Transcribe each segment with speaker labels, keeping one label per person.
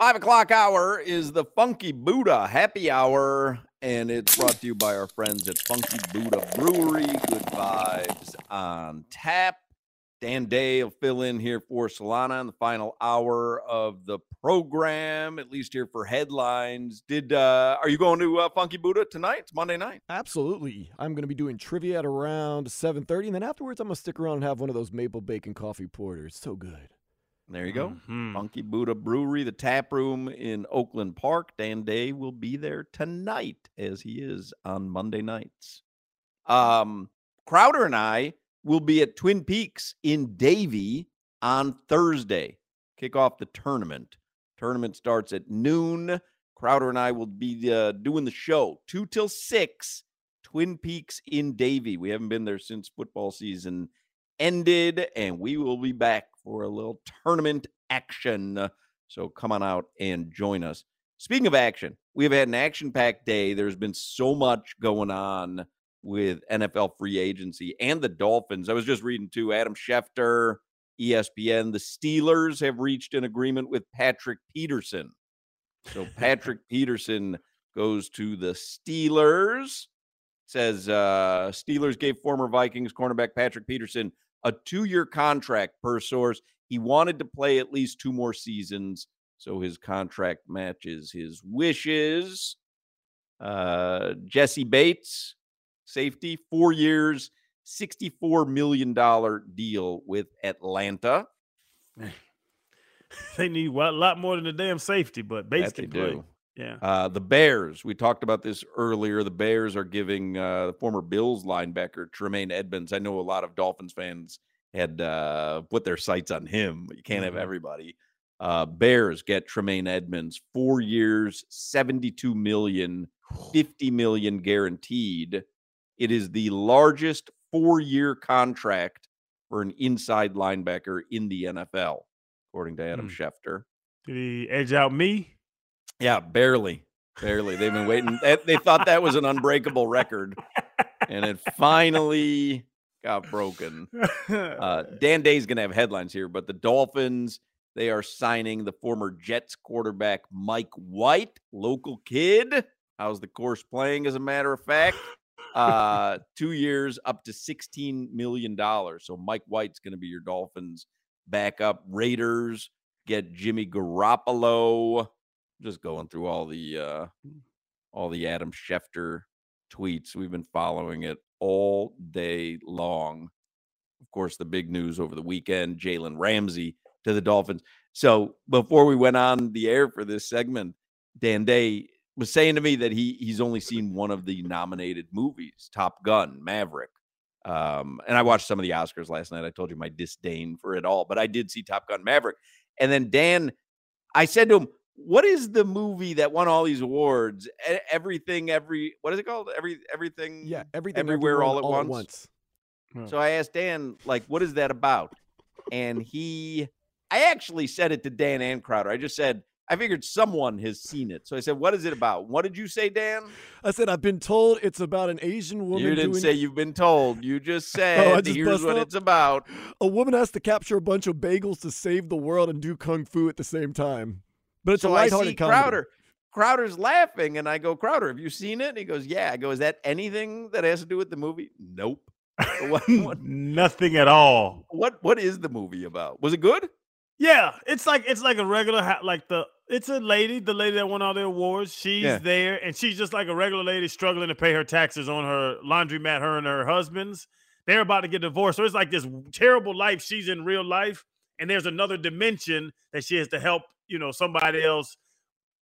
Speaker 1: Five o'clock hour is the Funky Buddha happy hour, and it's brought to you by our friends at Funky Buddha Brewery. Good vibes on tap. Dan Day will fill in here for Solana in the final hour of the program, at least here for headlines. Did uh are you going to uh, Funky Buddha tonight? It's Monday night.
Speaker 2: Absolutely. I'm going to be doing trivia at around 7:30 and then afterwards I'm going to stick around and have one of those maple bacon coffee porters. So good.
Speaker 1: There you go.
Speaker 3: Mhm.
Speaker 1: Funky Buddha Brewery, the tap room in Oakland Park. Dan Day will be there tonight, as he is on Monday nights. Um, Crowder and I will be at Twin Peaks in Davie on Thursday. Kick off the tournament. Tournament starts at noon. Crowder and I will be uh, doing the show two till six. Twin Peaks in Davie. We haven't been there since football season ended, and we will be back for a little tournament action. So come on out and join us. Speaking of action, we have had an action packed day. There's been so much going on with NFL free agency and the Dolphins. I was just reading too Adam Schefter, ESPN. The Steelers have reached an agreement with Patrick Peterson. So Patrick Peterson goes to the Steelers. Says uh, Steelers gave former Vikings cornerback Patrick Peterson a two year contract per source. He wanted to play at least two more seasons, so his contract matches his wishes. Uh, Jessie Bates, safety, four years, $64 million deal with Atlanta.
Speaker 3: They need a lot more than a damn safety, but Bates
Speaker 1: That
Speaker 3: can play.
Speaker 1: do.
Speaker 3: Yeah.
Speaker 1: Uh, the Bears, we talked about this earlier. The Bears are giving uh, the former Bills linebacker Tremaine Edmunds. I know a lot of Dolphins fans had uh, put their sights on him. but You can't have
Speaker 3: Mhm.
Speaker 1: everybody. Uh, Bears get Tremaine Edmunds, four years, 72 million, 50 million guaranteed. It is the largest four year contract for an inside linebacker in the NFL, according to Adam
Speaker 3: Hmm.
Speaker 1: Schefter.
Speaker 3: Did he edge out me?
Speaker 1: Yeah, barely. Barely. They've been waiting. They, they thought that was an unbreakable record, and it finally got broken. Uh, Dan Day's going to have headlines here, but the Dolphins, they are signing the former Jets quarterback Mike White, local kid. How's the course playing, as a matter of fact? Uh, two years, up to $16 million. So Mike White's going to be your Dolphins backup. Raiders get Jimmy Garoppolo. Just going through all the uh, all the Adam Schefter tweets. We've been following it all day long. Of course, the big news over the weekend Jalen Ramsey to the Dolphins. So before we went on the air for this segment, Dan Day was saying to me that he he's only seen one of the nominated movies, Top Gun, Maverick. Um, and I watched some of the Oscars last night. I told you my disdain for it all, but I did see Top Gun Maverick. And then Dan, I said to him, "What is the movie that won all these awards? Everything, every what is it called? Every everything,
Speaker 2: Yeah, everything
Speaker 1: everywhere, all,
Speaker 2: everywhere,
Speaker 1: at, once?
Speaker 3: Huh. Hmm.
Speaker 1: So I asked Dan, like, what is that about? And he, I actually said it to Dan and Crowder. I just said, I figured someone has seen it. So I said, what is it about? What did you say, Dan?
Speaker 2: I said I've been told it's about an Asian woman
Speaker 1: you didn't
Speaker 2: doing
Speaker 1: say you've been told. You just oh, said,
Speaker 2: Oh, just
Speaker 1: here's what
Speaker 2: up?
Speaker 1: it's about.
Speaker 2: a woman has to capture a bunch of bagels to save the world and do kung fu at the same time. But it's
Speaker 1: so
Speaker 2: a
Speaker 1: I
Speaker 2: lighthearted
Speaker 1: see
Speaker 2: comedy.
Speaker 1: Crowder. Crowder's laughing, and I go, Crowder, have you seen it? And he goes, Yeah. I go, Is that anything that has to do with the movie? Nope. what, what,
Speaker 3: Nothing at all.
Speaker 1: what what is the movie about? Was it good?
Speaker 3: Yeah, it's like it's like a regular like the it's a lady, the lady that won all the awards. She's
Speaker 1: Yeah.
Speaker 3: there, and she's just like a regular lady struggling to pay her taxes on her laundromat. Her and her husband's. They're about to get divorced, so it's like this terrible life she's in real life, and there's another dimension that she has to help. You know, somebody else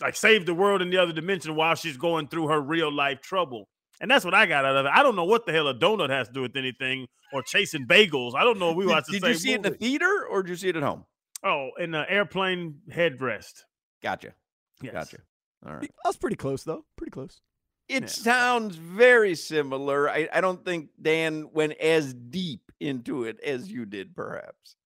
Speaker 3: like save the world in the other dimension while she's going through her real life trouble. And that's what I got out of it. I don't know what the hell a donut has to do with anything or chasing bagels. I don't know. if We
Speaker 1: Did,
Speaker 3: watched the
Speaker 1: did
Speaker 3: same
Speaker 1: you see it in the theater or did you see it at home?
Speaker 3: Oh, in the airplane headrest.
Speaker 1: Gotcha.
Speaker 3: Yes.
Speaker 1: Gotcha. All right.
Speaker 2: I was pretty close though. Pretty close.
Speaker 1: It
Speaker 3: Yeah.
Speaker 1: sounds very similar. I, I don't think Dan went as deep into it as you did, perhaps.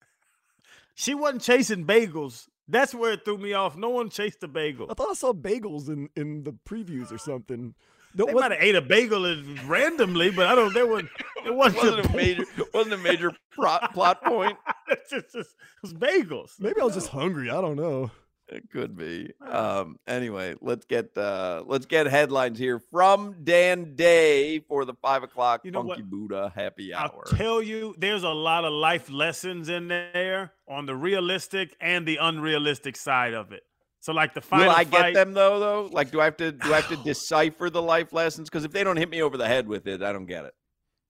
Speaker 3: She wasn't chasing bagels. That's where it threw me off. No one chased the bagel.
Speaker 2: I thought I saw bagels in in the previews or something. No,
Speaker 3: They
Speaker 2: what-
Speaker 3: might have ate a bagel randomly, but I don't. There was it
Speaker 1: It
Speaker 3: wasn't,
Speaker 1: wasn't a major wasn't a major plot, plot point.
Speaker 3: it's just, just- it was bagels.
Speaker 2: maybe I was just hungry. I don't know.
Speaker 1: It could be. Um, anyway, let's get uh let's get headlines here from Dan Day for the five o'clock
Speaker 3: You know
Speaker 1: Funky
Speaker 3: what?
Speaker 1: Buddha happy hour.
Speaker 3: I'll tell you, there's a lot of life lessons in there on the realistic and the unrealistic side of it. So, like the final
Speaker 1: Will I get them though? Though, like, do I have to do I have to decipher the life lessons? Because if they don't hit me over the head with it, I don't get it.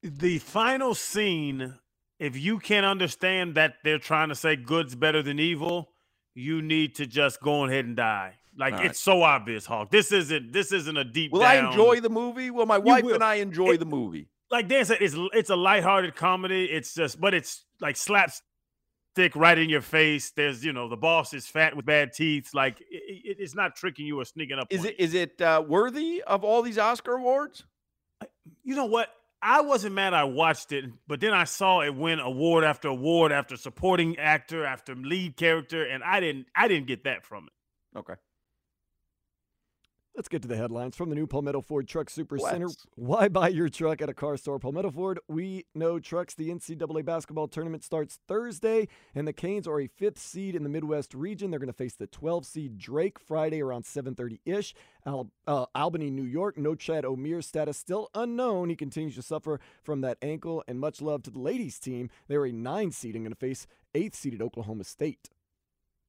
Speaker 3: the final scene, if you can't understand that they're trying to say good's better than evil, you need to just go ahead and die. Like
Speaker 1: All
Speaker 3: it's so obvious, Hawk. This isn't this isn't a deep.
Speaker 1: Will I enjoy the movie? Will my wife
Speaker 3: will.
Speaker 1: and I enjoy
Speaker 3: It-
Speaker 1: the movie?
Speaker 3: Like Dan said, it's it's a lighthearted comedy. It's just, but it's like slaps slapstick right in your face. There's you know the boss is fat with bad teeth. Like it, it- it's not tricking you or sneaking up.
Speaker 1: Is it is it uh, worthy of all these Oscar awards?
Speaker 3: you. You know what? I wasn't mad. I watched it, but then I saw it win award after award after supporting actor after lead character, and I didn't. I didn't get that from it.
Speaker 1: Okay.
Speaker 2: Let's get to the headlines from the new Palmetto Ford Truck Super Center. Why buy your truck at a car store? Palmetto Ford, we know trucks. The NCAA basketball tournament starts Thursday, and the Canes are a fifth seed in the Midwest region. They're going to face the 12 seed Drake Friday around 7:30 ish. Al- uh, Albany, New York. Norchad Omier status still unknown. He continues to suffer from that ankle, and much love to the ladies team. They're a nine seed and going to face eighth seeded Oklahoma State.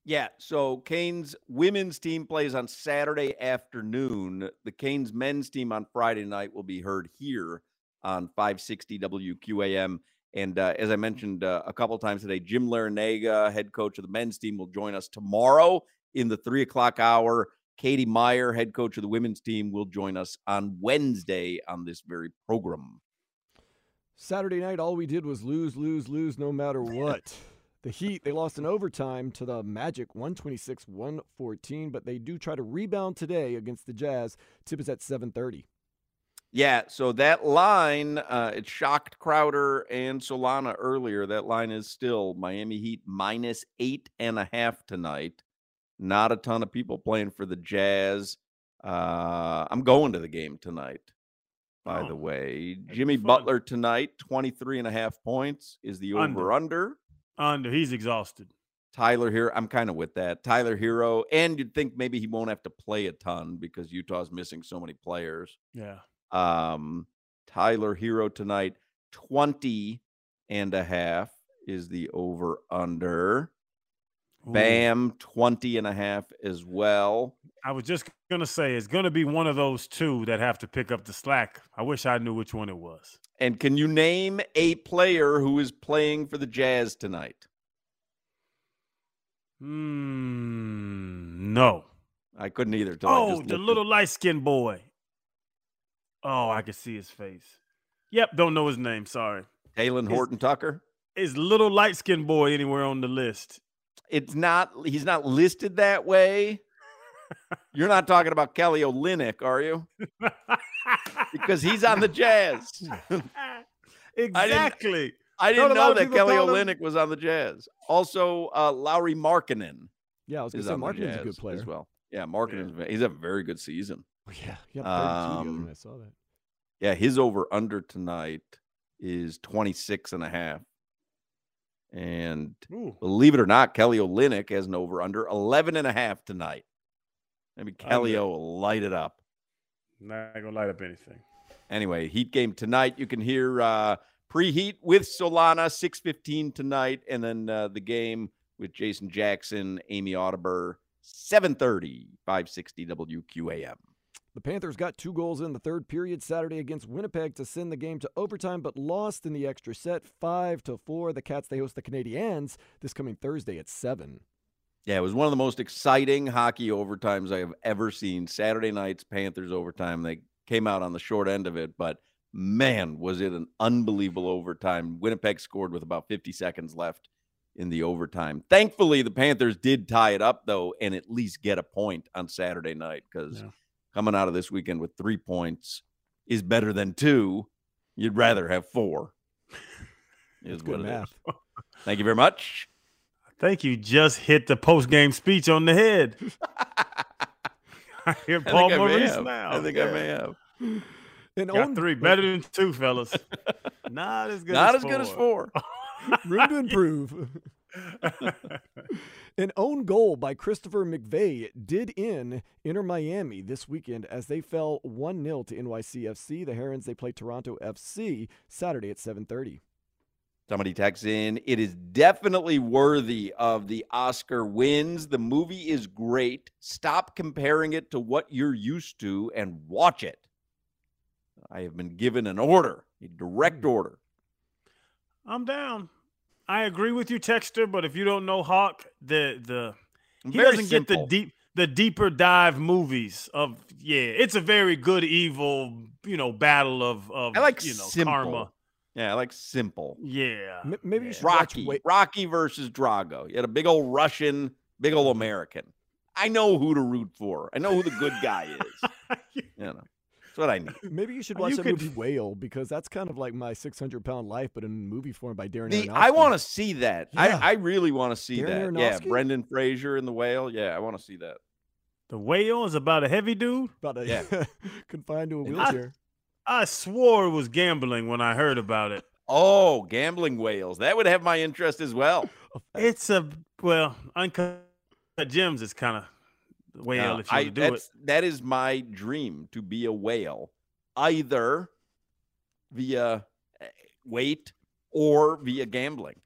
Speaker 1: Yeah, so Canes women's team plays on Saturday afternoon. The Canes men's team on Friday night will be heard here on 560 WQAM. And uh, as I mentioned uh, a couple times today, Jim Larrañaga, head coach of the men's team, will join us tomorrow in the three o'clock hour. Katie Meier, head coach of the women's team, will join us on Wednesday on this very program.
Speaker 2: Saturday night, all we did was lose, lose, lose no matter what. The Heat, they lost in overtime to the Magic 126 114, but they do try to rebound today against the Jazz. Tip is at 730.
Speaker 1: Yeah, so that line, uh, it shocked Crowder and Solana earlier. That line is still Miami Heat minus eight and a half tonight. Not a ton of people playing for the Jazz. Uh, I'm going to the game tonight, by the
Speaker 3: Oh,
Speaker 1: way. Jimmy. Butler tonight, 23 and a half points is the over under.
Speaker 3: Under, he's exhausted.
Speaker 1: Tyler here, I'm kind of with that. Tyler Herro, and you'd think maybe he won't have to play a ton because Utah's missing so many players.
Speaker 3: Yeah.
Speaker 1: Um, Tyler Herro tonight, 20 and a half is the over under. Bam, 20 and a half as well.
Speaker 3: I was just gonna say it's gonna be one of those two that have to pick up the slack. I wish I knew which one it was.
Speaker 1: And can you name a player who is playing for the Jazz tonight?
Speaker 3: Hmm. No.
Speaker 1: I couldn't either.
Speaker 3: Oh, the little light skinned boy. Oh, I can see his face. Yep, don't know his name. Sorry. Talen
Speaker 1: Horton Tucker.
Speaker 3: Is little light skinned boy anywhere on the list?
Speaker 1: It's not, he's not listed that way. You're not talking about Kelly Olynyk, are you? Because he's on the Jazz.
Speaker 3: exactly.
Speaker 1: I
Speaker 3: Not
Speaker 1: didn't know that Kelly
Speaker 3: call him-
Speaker 1: Olynyk was on the Jazz. Also, uh, Lauri Markkanen
Speaker 2: Yeah, I was going to say
Speaker 1: on the
Speaker 2: Martin's a good player.
Speaker 1: as well. Yeah, Markkanen's ve- he's a very good season.
Speaker 2: Yeah, he had 32 the other
Speaker 1: Um,
Speaker 2: I saw that.
Speaker 1: Yeah, his over under tonight is 26 and a half. And
Speaker 3: Ooh,
Speaker 1: believe it or not, Kelly Olynyk has an over under 11 and a half tonight. Maybe Kelly O will light it up.
Speaker 3: not gonna light up anything.
Speaker 1: Anyway, Heat game tonight. You can hear uh, preheat with Solana 6:15 tonight, and then uh, the game with Jason Jackson, Amy Audibert, 7:30, 560 WQAM.
Speaker 2: The Panthers got two goals in the third period Saturday against Winnipeg to send the game to overtime, but lost in the extra set, five to four. The Cats they host the Canadiens this coming Thursday at seven.
Speaker 1: Yeah, it was one of the most exciting hockey overtimes I have ever seen. Saturday night's Panthers overtime. They came out on the short end of it, but man, was it an unbelievable overtime. Winnipeg scored with about 50 seconds left in the overtime. Thankfully, the Panthers did tie it up, though, and at least get a point on Saturday night because yeah. Coming out of this weekend with three points is better than two. You'd rather have four.
Speaker 2: Is good math. Is.
Speaker 1: Thank you very much.
Speaker 3: I think you just hit the post game speech on the head. I hear Paul
Speaker 1: I
Speaker 3: Maurice now.
Speaker 1: I think yeah. I may have.
Speaker 3: And Got three better than two, fellas. Not as good.
Speaker 1: Not
Speaker 3: as,
Speaker 1: as good as four.
Speaker 2: Room to improve. An own goal by Christopher McVey did in Inter Miami this weekend as they fell 1-0 to NYCFC. The Herons they play Toronto FC Saturday at 7:30.
Speaker 1: Somebody texts in, it is definitely worthy of the Oscar wins. The movie is great. Stop comparing it to what you're used to and watch it. I have been given an order, a direct hmm. order.
Speaker 3: I'm down. I agree with you, Texter, but if you don't know Hawk, the the he doesn't simple. get the deep the deeper dive movies of yeah, it's a very good evil, you know, battle of of
Speaker 1: I like
Speaker 3: you know
Speaker 1: simple.
Speaker 3: karma.
Speaker 1: Yeah, I like simple.
Speaker 3: Yeah.
Speaker 2: M- maybe you should
Speaker 1: Rocky.
Speaker 2: watch
Speaker 1: Rocky versus Drago. You had a big old Russian, big old American. I know who to root for. I know who the good guy is. you know, that's what I need.
Speaker 2: Maybe you should watch you the could... movie Whale because that's kind of like my 600 pound life, but in movie form by Darren.
Speaker 1: The, I want to see that. Yeah. I, I really want to see Darren that. Aronofsky? Yeah, Brendan Fraser in the Whale. Yeah, I want to see that.
Speaker 3: The Whale is about a heavy dude.
Speaker 2: About a yeah, confined to a wheelchair.
Speaker 3: I swore it was gambling when I heard about it.
Speaker 1: Oh, gambling whales. That would have my interest as well.
Speaker 3: Oh, it's a well, uncut gems is kind of whale if you I, do it.
Speaker 1: That is my dream to be a whale, either via eh, weight or via gambling.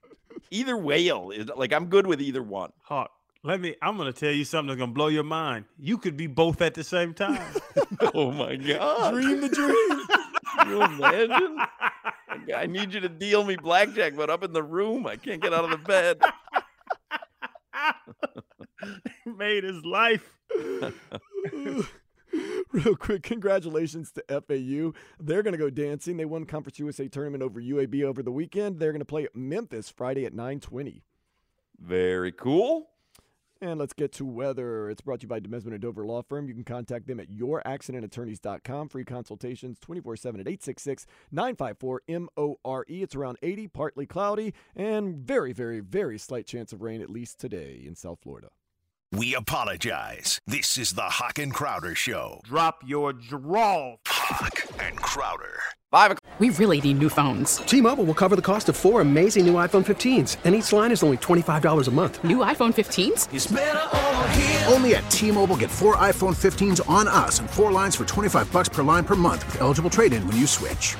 Speaker 1: Either whale is like I'm good with either one.
Speaker 3: Hawk, let me. I'm to tell you something that's to blow your mind. You could be both at the same time.
Speaker 1: oh my god!
Speaker 2: Dream the dream.
Speaker 1: You imagine? I need you to deal me blackjack, but up in the room, I can't get out of the bed.
Speaker 3: Made his life.
Speaker 2: Real quick, congratulations to FAU. They're going to go dancing. They won Conference USA tournament over UAB over the weekend. They're going to play Memphis Friday at 9:20.
Speaker 1: Very cool.
Speaker 2: And let's get to weather. It's brought to you by Demesmin and Dover Law Firm. You can contact them at youraccidentattorneys.com. Free consultations 24 7 at 866 954 MORE. It's around 80, partly cloudy, and very, very, very slight chance of rain, at least today in South Florida.
Speaker 4: We apologize. This is the Hawk and Crowder Show.
Speaker 3: Drop your draw.
Speaker 4: Hawk and Crowder.
Speaker 1: Five o'clock.
Speaker 5: We really need new phones.
Speaker 6: T Mobile will cover the cost of four amazing new iPhone 15s, and each line is only $25 a month.
Speaker 5: New iPhone 15s?
Speaker 7: Only at T Mobile get four iPhone 15s on us and four lines for 25 bucks per line per month with eligible trade in when you switch.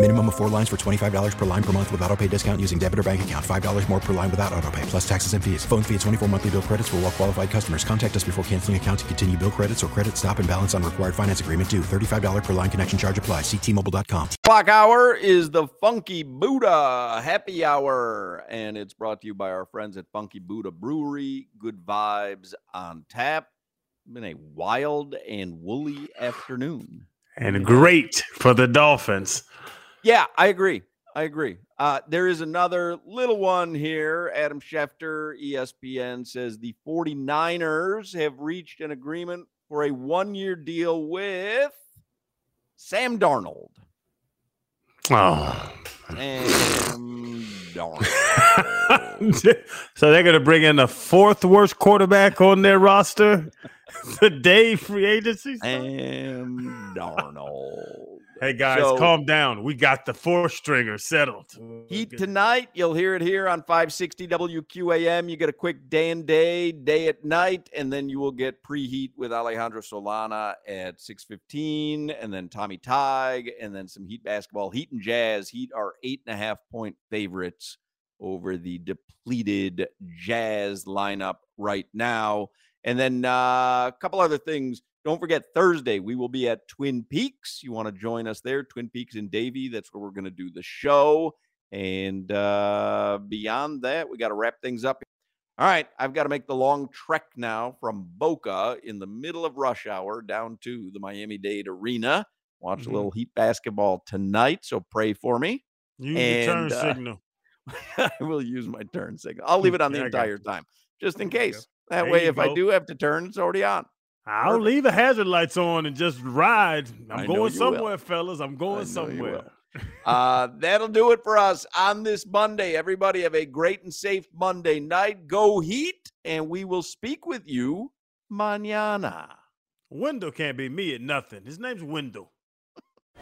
Speaker 8: Minimum of four lines for $25 per line per month with auto pay discount using debit or bank account. $5 more per line without auto pay, plus taxes and fees. Phone fee at 24 monthly bill credits for all well qualified customers. Contact us before canceling account to continue bill credits or credit stop and balance on required finance agreement due. $35 per line connection charge apply. Ctmobile.com.
Speaker 1: Clock hour is the Funky Buddha happy hour, and it's brought to you by our friends at Funky Buddha Brewery. Good vibes on tap. Been a wild and woolly afternoon.
Speaker 3: And great for the Dolphins.
Speaker 1: Yeah, I agree. I agree. Uh, there is another little one here. Adam Schefter, ESPN, says the 49ers have reached an agreement for a one year deal with Sam Darnold.
Speaker 3: Oh.
Speaker 1: Sam Darnold.
Speaker 3: so they're going to bring in the fourth worst quarterback on their roster the day free agency.
Speaker 1: Sam Darnold.
Speaker 3: Hey guys, so, calm down. We got the four stringer settled.
Speaker 1: Heat tonight. You'll hear it here on 560 WQAM. You get a quick day and day, day at night, and then you will get preheat with Alejandro Solana at 6:15, and then Tommy Tig, and then some Heat basketball. Heat and Jazz. Heat are eight and a half point favorites over the depleted Jazz lineup right now. And then uh, a couple other things. Don't forget Thursday, we will be at Twin Peaks. You want to join us there, Twin Peaks in Davie. That's where we're going to do the show. And uh, beyond that, we got to wrap things up. All right, I've got to make the long trek now from Boca in the middle of rush hour down to the Miami Dade Arena. Watch
Speaker 3: Mhm.
Speaker 1: a little Heat basketball tonight, so pray for me.
Speaker 3: Use the turn
Speaker 1: uh,
Speaker 3: signal.
Speaker 1: I will use my turn signal. I'll leave it on the
Speaker 3: Yeah,
Speaker 1: entire time, just in
Speaker 3: go.
Speaker 1: case. That
Speaker 3: There
Speaker 1: way, if I do have to turn, it's already on.
Speaker 3: I'll
Speaker 1: Perfect.
Speaker 3: leave the hazard lights on and just ride.
Speaker 1: I
Speaker 3: I'm
Speaker 1: know
Speaker 3: going
Speaker 1: you will.
Speaker 3: somewhere, fellas. I'm going somewhere.
Speaker 1: Uh, that'll do it for us on this Monday. Everybody have a great and safe Monday night. Go Heat, and we will speak with you mañana.
Speaker 3: Wendell can't be me at nothing. His name's Wendell.